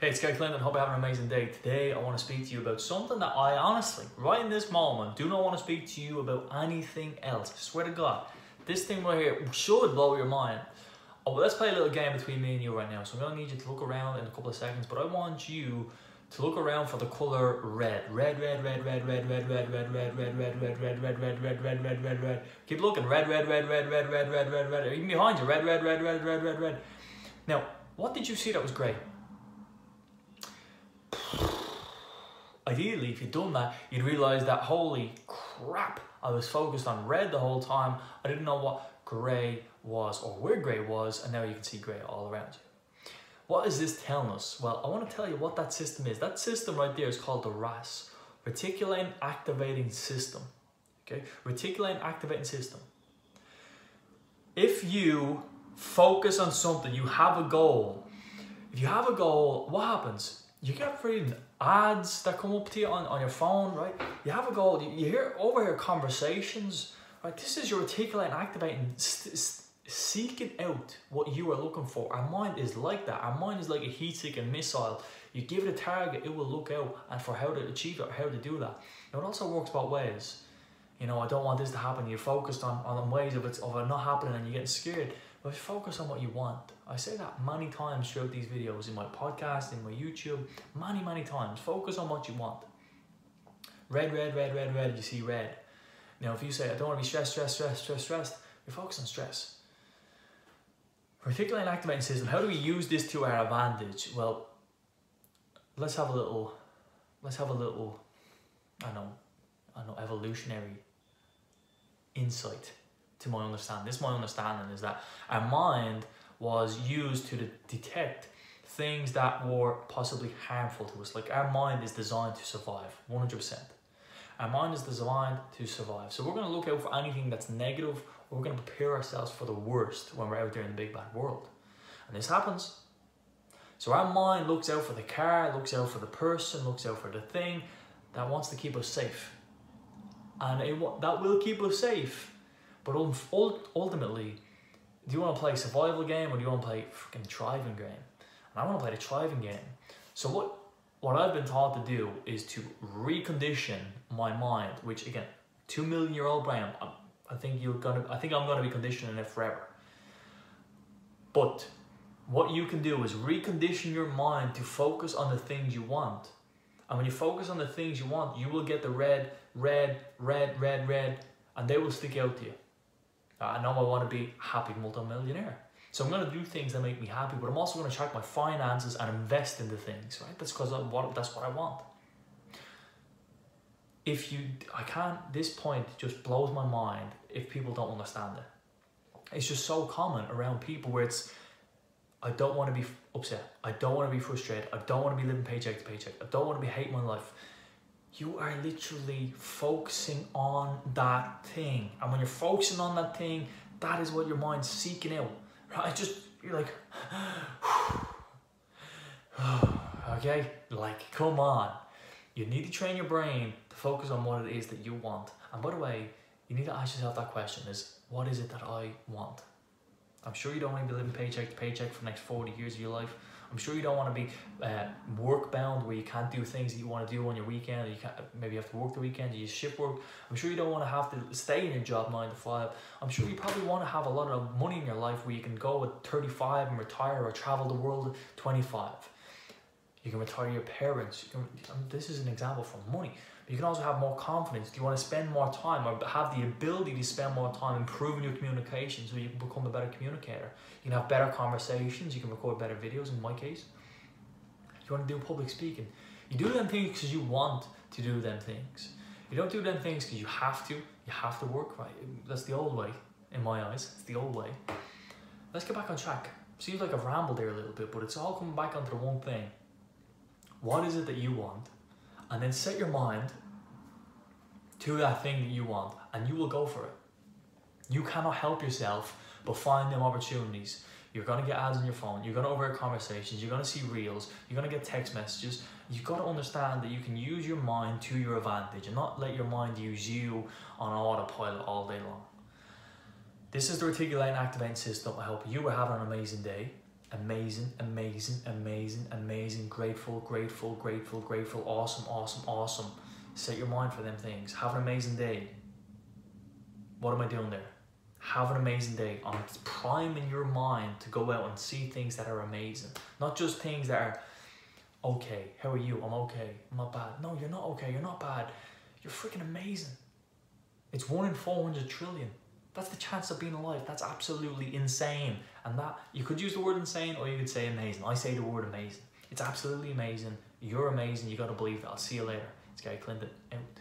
Hey, it's Gary Clinton. Hope you're having an amazing day. Today, I want to speak to you about something that I honestly, right in this moment, do not want to speak to you about anything else. I swear to God, this thing right here should blow your mind. Oh, well, let's play a little game between me and you right now. So I'm going to need you to look around in a couple of seconds, but I want you to look around for the color red. Red, red, red, red, red, red, red, red, red, red, red, red, red, red, red, red, red, red, red, red. Keep looking. Red, red, red, red, red, red, red, red, red. Red. Even behind you. Red, red, red, red, red, red, red. Now, what did you see that was great? Ideally, if you'd done that, you'd realize that holy crap, I was focused on red the whole time. I didn't know what grey was or where grey was, and now you can see grey all around you. What is this telling us? Well, I want to tell you what that system is. That system right there is called the RAS, Reticular Activating System. Okay, Reticular Activating System. If you focus on something, you have a goal. If you have a goal, what happens? You get reading ads that come up to you on, on your phone, right? You have a goal, you, you hear overhear conversations, right? This is your articulating, activating, seeking out what you are looking for. Our mind is like that. Our mind is like a heat-seeking missile. You give it a target, it will look out and for how to achieve it, how to do that. Now, it also works both ways. You know, I don't want this to happen. You're focused on, on ways of it, of it not happening and you're getting scared. But focus on what you want. I say that many times throughout these videos, in my podcast, in my YouTube, many, many times. Focus on what you want. Red, red, red, red, red, you see red. Now, if you say, I don't want to be stressed, stressed, stressed, stressed, stressed, you're focused on stress. Reticular activating system, how do we use this to our advantage? Well, let's have a little, let's have a little, I know, I know, evolutionary insight to my understanding. This my understanding is that our mind was used to de- detect things that were possibly harmful to us. Like our mind is designed to survive, 100%. Our mind is designed to survive. So we're going to look out for anything that's negative, or we're going to prepare ourselves for the worst when we're out there in the big bad world. And this happens. So our mind looks out for the car, looks out for the person, looks out for the thing that wants to keep us safe. And it, that will keep us safe but ultimately, do you want to play a survival game or do you want to play freaking thriving game? And I want to play the thriving game. So what what I've been taught to do is to recondition my mind, which again, two million year old brain. I, I think you're gonna. I think I'm gonna be conditioning it forever. But what you can do is recondition your mind to focus on the things you want. And when you focus on the things you want, you will get the red, red, red, red, red, and they will stick out to you. Uh, I know I want to be a happy multimillionaire. So I'm going to do things that make me happy, but I'm also going to track my finances and invest into things, right? That's because what that's what I want. If you, I can't. This point just blows my mind if people don't understand it. It's just so common around people where it's, I don't want to be upset. I don't want to be frustrated. I don't want to be living paycheck to paycheck. I don't want to be hating my life you are literally focusing on that thing. And when you're focusing on that thing, that is what your mind's seeking out. Right? Just you're like okay? Like, come on. You need to train your brain to focus on what it is that you want. And by the way, you need to ask yourself that question is what is it that I want? I'm sure you don't want to be living paycheck to paycheck for the next 40 years of your life. I'm sure you don't want to be uh, work bound where you can't do things that you want to do on your weekend. You can't maybe you have to work the weekend. You shift work. I'm sure you don't want to have to stay in your job nine to five. I'm sure you probably want to have a lot of money in your life where you can go at 35 and retire or travel the world at 25. You can retire your parents. You can, um, this is an example for money. But you can also have more confidence. Do you want to spend more time or have the ability to spend more time improving your communication so you can become a better communicator? You can have better conversations. You can record better videos, in my case. You want to do public speaking. You do them things because you want to do them things. You don't do them things because you have to. You have to work right. That's the old way, in my eyes. It's the old way. Let's get back on track. Seems like I've rambled there a little bit, but it's all coming back onto the one thing. What is it that you want? And then set your mind to that thing that you want, and you will go for it. You cannot help yourself but find them opportunities. You're gonna get ads on your phone, you're gonna overhear conversations, you're gonna see reels, you're gonna get text messages. You've got to understand that you can use your mind to your advantage and not let your mind use you on autopilot all day long. This is the reticulating activating system. I hope you are having an amazing day. Amazing, amazing, amazing, amazing, grateful, grateful, grateful, grateful, awesome, awesome, awesome. Set your mind for them things. Have an amazing day. What am I doing there? Have an amazing day. I'm priming your mind to go out and see things that are amazing. Not just things that are okay. How are you? I'm okay. I'm not bad. No, you're not okay. You're not bad. You're freaking amazing. It's one in 400 trillion. That's the chance of being alive. That's absolutely insane. And that, you could use the word insane or you could say amazing. I say the word amazing. It's absolutely amazing. You're amazing. You got to believe that. I'll see you later. It's Gary Clinton out.